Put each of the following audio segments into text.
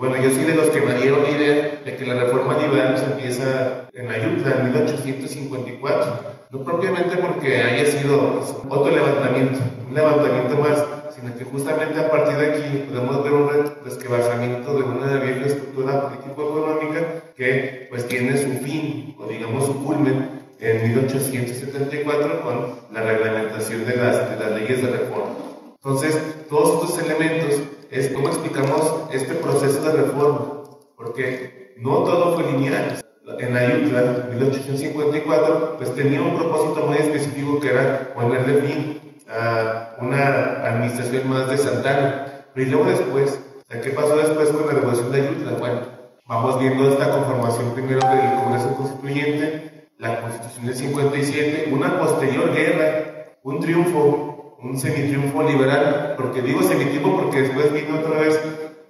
Bueno, yo soy de los que me dieron idea de que la reforma liberal se empieza en Ayutla en 1854. No propiamente porque haya sido otro levantamiento, un levantamiento más, sino que justamente a partir de aquí podemos ver un resquebrajamiento de una vieja estructura político-económica que pues tiene su fin, o digamos su culmen, en 1874 con la reglamentación de las, de las leyes de reforma. Entonces, todos estos elementos es cómo explicamos este proceso de reforma, porque no todo fue lineal. En Ayutla, 1854, pues tenía un propósito muy específico que era ponerle fin a una administración más de Santana. Pero y luego después, ¿qué pasó después con la revolución de Ayutla? Bueno, vamos viendo esta conformación primero del Congreso Constituyente, la Constitución del 57, una posterior guerra, un triunfo un semitriunfo liberal, porque digo semitriunfo porque después vino otra vez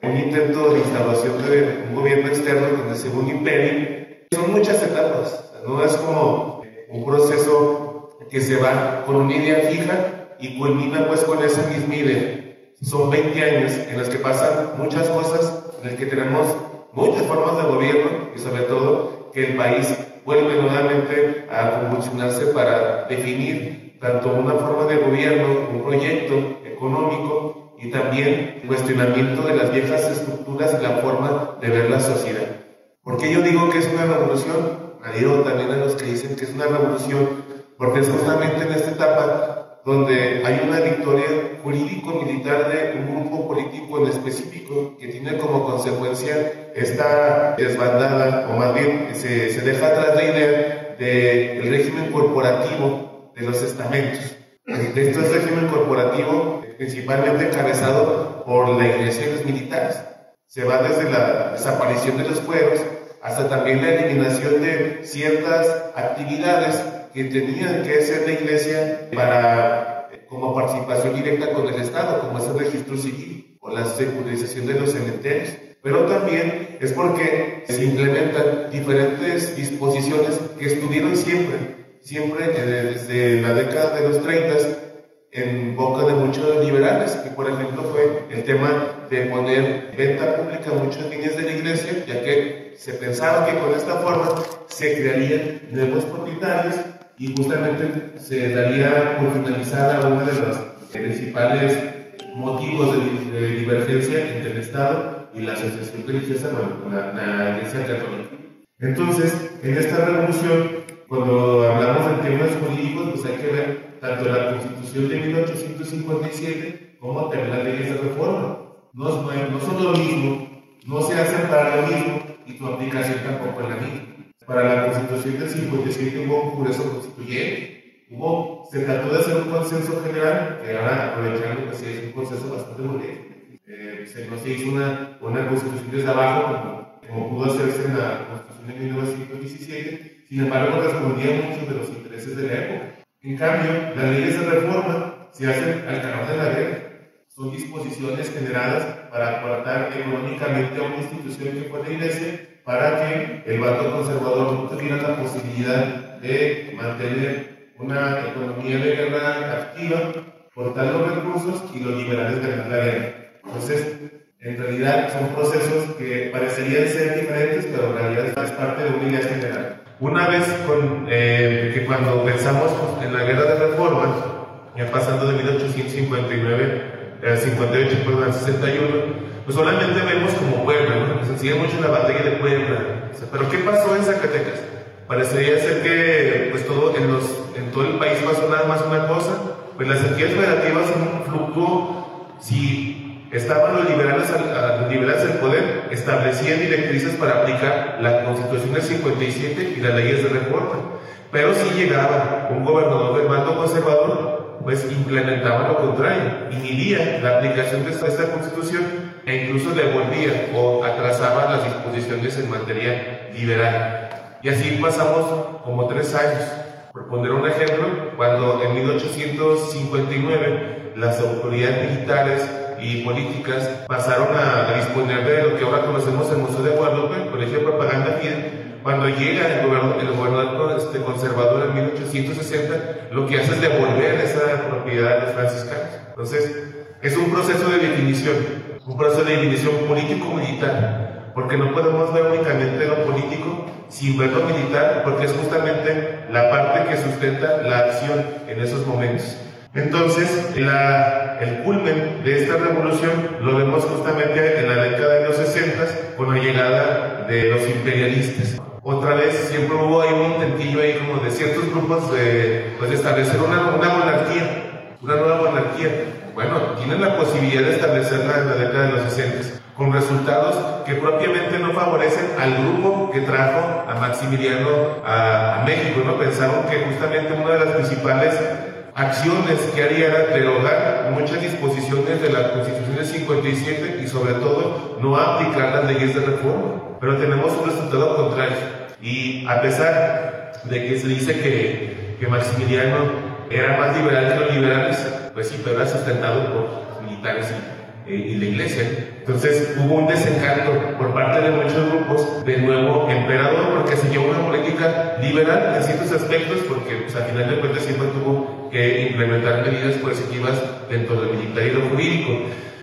un intento de instalación de un gobierno externo con el segundo imperio. Son muchas etapas, no es como un proceso que se va con una idea fija y culmina pues con esa misma idea. Son 20 años en los que pasan muchas cosas, en los que tenemos muchas formas de gobierno y sobre todo que el país vuelve nuevamente a convulsionarse para definir tanto una forma de gobierno, un proyecto económico y también cuestionamiento de las viejas estructuras y la forma de ver la sociedad. ¿Por qué yo digo que es una revolución? Adhiero también a los que dicen que es una revolución, porque es justamente en esta etapa donde hay una victoria jurídico-militar de un grupo político en específico que tiene como consecuencia esta desbandada, o más bien se, se deja atrás la idea del régimen corporativo de los estamentos. De este régimen corporativo, principalmente encabezado por la iglesia y los militares. Se va desde la desaparición de los fueros hasta también la eliminación de ciertas actividades que tenían que hacer la iglesia para como participación directa con el Estado, como es el registro civil o la secularización de los cementerios. Pero también es porque se implementan diferentes disposiciones que estuvieron siempre siempre desde la década de los 30 en boca de muchos liberales, que por ejemplo fue el tema de poner venta pública muchas líneas de la iglesia, ya que se pensaba que con esta forma se crearían nuevos propietarios y justamente se daría por finalizada uno de los principales motivos de, divergencia entre el Estado y la asociación religiosa, bueno, la, la Iglesia Católica. Entonces, en esta revolución cuando hablamos de temas jurídicos, pues hay que ver tanto la Constitución de 1857 como también las leyes de reforma. No, no son lo mismo, no se hacen para lo mismo y tu aplicación tampoco es la misma. Para la Constitución del 57 hubo un Congreso Constituyente, hubo, se trató de hacer un consenso general, que ahora aprovechando que se hizo un consenso bastante molesto. Eh, se, no se hizo una, una constitución desde abajo como, como pudo hacerse en la Constitución de 1917, sin embargo, respondía muchos de los intereses de la época. En cambio, las leyes de reforma se hacen al calor de la guerra. Son disposiciones generadas para aportar económicamente a una institución que fue la iglesia para que el bando conservador no tuviera la posibilidad de mantener una economía de guerra activa, cortar los recursos y los liberales ganar la guerra. Entonces, en realidad son procesos que parecerían ser diferentes, pero en realidad es parte de una idea general. Una vez eh, que cuando pensamos en la guerra de reforma, ya pasando de 1859 al 58, perdón, al 61, pues solamente vemos como Puebla, ¿no? Se sigue mucho la batalla de Puebla. Pero ¿qué pasó en Zacatecas? Parecería ser que pues todo en todo el país pasó nada más una cosa, pues las entidades federativas son un flujo, si estaban los liberales al, liberales del poder, establecían directrices para aplicar la Constitución del 57 y las leyes de reforma. Pero si llegaba un gobernador del mando conservador, pues implementaba lo contrario, inhibía la aplicación de esta, Constitución e incluso devolvía o atrasaba las disposiciones en materia liberal. Y así pasamos como tres años. Por poner un ejemplo, cuando en 1859 las autoridades militares y políticas pasaron a, disponer de lo que ahora conocemos el Museo de Guadalupe, el Colegio de Propaganda FIDE. Cuando llega el gobernador, el gobernador este, conservador en 1860, lo que hace es devolver esa propiedad a los franciscanos. Entonces, es un proceso de definición. un proceso de división político-militar, porque no podemos ver únicamente lo político sin ver lo militar, porque es justamente la parte que sustenta la acción en esos momentos. Entonces, la, el culmen de esta revolución lo vemos justamente en la década de los 60 con la llegada de los imperialistas. Otra vez siempre hubo ahí un intentillo ahí como de ciertos grupos de, pues, de establecer una, una monarquía, una nueva monarquía. Bueno, tienen la posibilidad de establecerla en la década de los 60 con resultados que propiamente no favorecen al grupo que trajo a Maximiliano a, a México, ¿no? Pensaron que justamente una de las principales acciones que haría derogar muchas disposiciones de la Constitución del 57 y sobre todo no aplicar las leyes de reforma. Pero tenemos un resultado contrario. Y a pesar de que se dice que, que Maximiliano era más liberal que los liberales, pues sí, pero era sustentado por militares y, y la iglesia. Entonces hubo un desencanto por parte de muchos grupos del nuevo emperador porque llevó una política liberal en ciertos aspectos porque pues, al final de cuentas siempre tuvo que implementar medidas coercitivas dentro del militar y lo jurídico.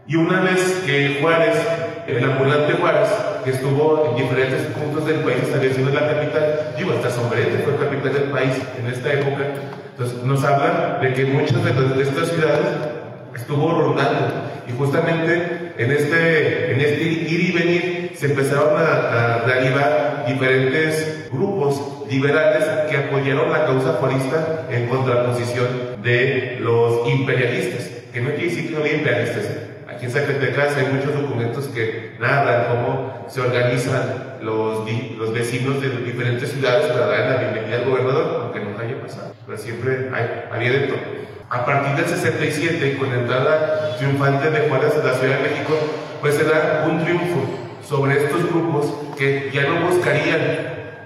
Y una vez que Juárez, el ambulante Juárez, que estuvo en diferentes puntos del país estableciendo la capital, digo, hasta Sombrete fue capital del país en esta época, entonces nos habla de que muchas de, de estas ciudades estuvo rondando y justamente en este, en este ir y venir se empezaron a, a diferentes grupos liberales que apoyaron la causa juarista en contraposición de los imperialistas, que no quiere decir que no había imperialistas. Aquí en Zacatecas hay muchos documentos que narran cómo se organizan los, vecinos de diferentes ciudades para dar la bienvenida al gobernador, aunque nunca haya pasado, pero siempre había de todo. A partir del 67, con la entrada triunfante de Juárez a la Ciudad de México, pues se da un triunfo sobre estos grupos que ya no buscarían,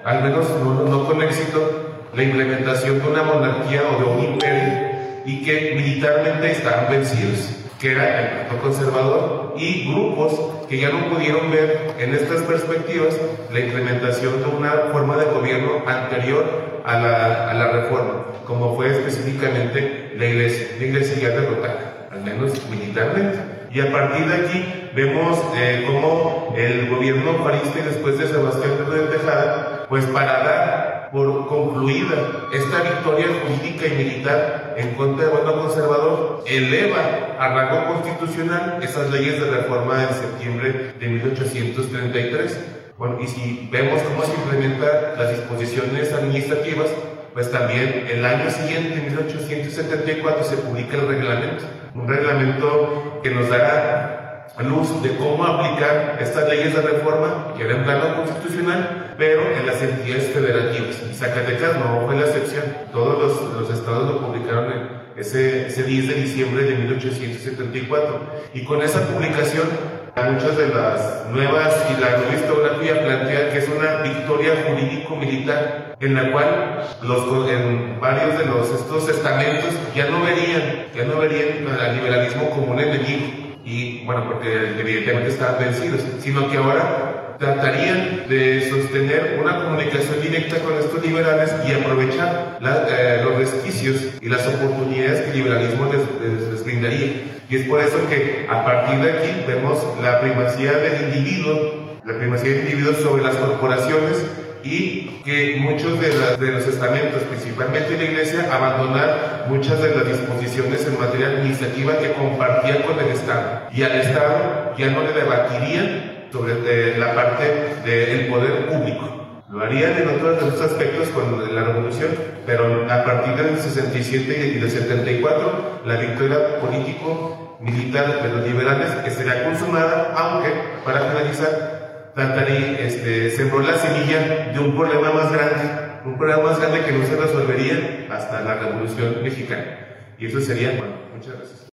al menos no, no con éxito, la implementación de una monarquía o de un imperio y que militarmente estaban vencidos que era el Partido Conservador, y grupos que ya no pudieron ver en estas perspectivas la implementación de una forma de gobierno anterior a la, reforma, como fue específicamente la iglesia, la iglesia ya derrotada, al menos militarmente. Y a partir de aquí vemos eh, cómo el gobierno farista y después de Sebastián de Tejada, pues para dar por concluida esta victoria jurídica y militar en contra del bando conservador, eleva a rango constitucional esas leyes de reforma de septiembre de 1833. Bueno, y si vemos cómo se implementan las disposiciones administrativas, pues también el año siguiente, en 1874, se publica el reglamento, un reglamento que nos dará luz de cómo aplicar estas leyes de reforma que eran plano constitucional, pero en las entidades federativas. Y Zacatecas no fue la excepción. Todos los, los estados lo publicaron en ese, ese 10 de diciembre de 1874. Y con esa publicación, muchas de las nuevas y la nueva historiografía plantean que es una victoria jurídico-militar en la cual los, en varios de los, estos estamentos ya no verían, ya no verían al liberalismo como un enemigo. Y bueno, porque evidentemente estaban vencidos, sino que ahora tratarían de sostener una comunicación directa con estos liberales y aprovechar la, eh, los resquicios y las oportunidades que el liberalismo les, les, les, brindaría. Y es por eso que a partir de aquí vemos la primacía del individuo, la primacía del individuo sobre las corporaciones y que muchos de, la, de, los estamentos, principalmente la Iglesia, abandonar muchas de las disposiciones en materia administrativa que compartían con el Estado. Y al Estado ya no le debatirían sobre eh, la parte del poder público. Lo harían en otros los aspectos con la revolución, pero a partir del 67 y del 74, la victoria político-militar de los liberales estaría consumada, aunque, para finalizar, Tantari este, sembró la semilla de un problema más grande, un problema más grande que no se resolvería hasta la Revolución Mexicana. Y eso sería, bueno, muchas gracias.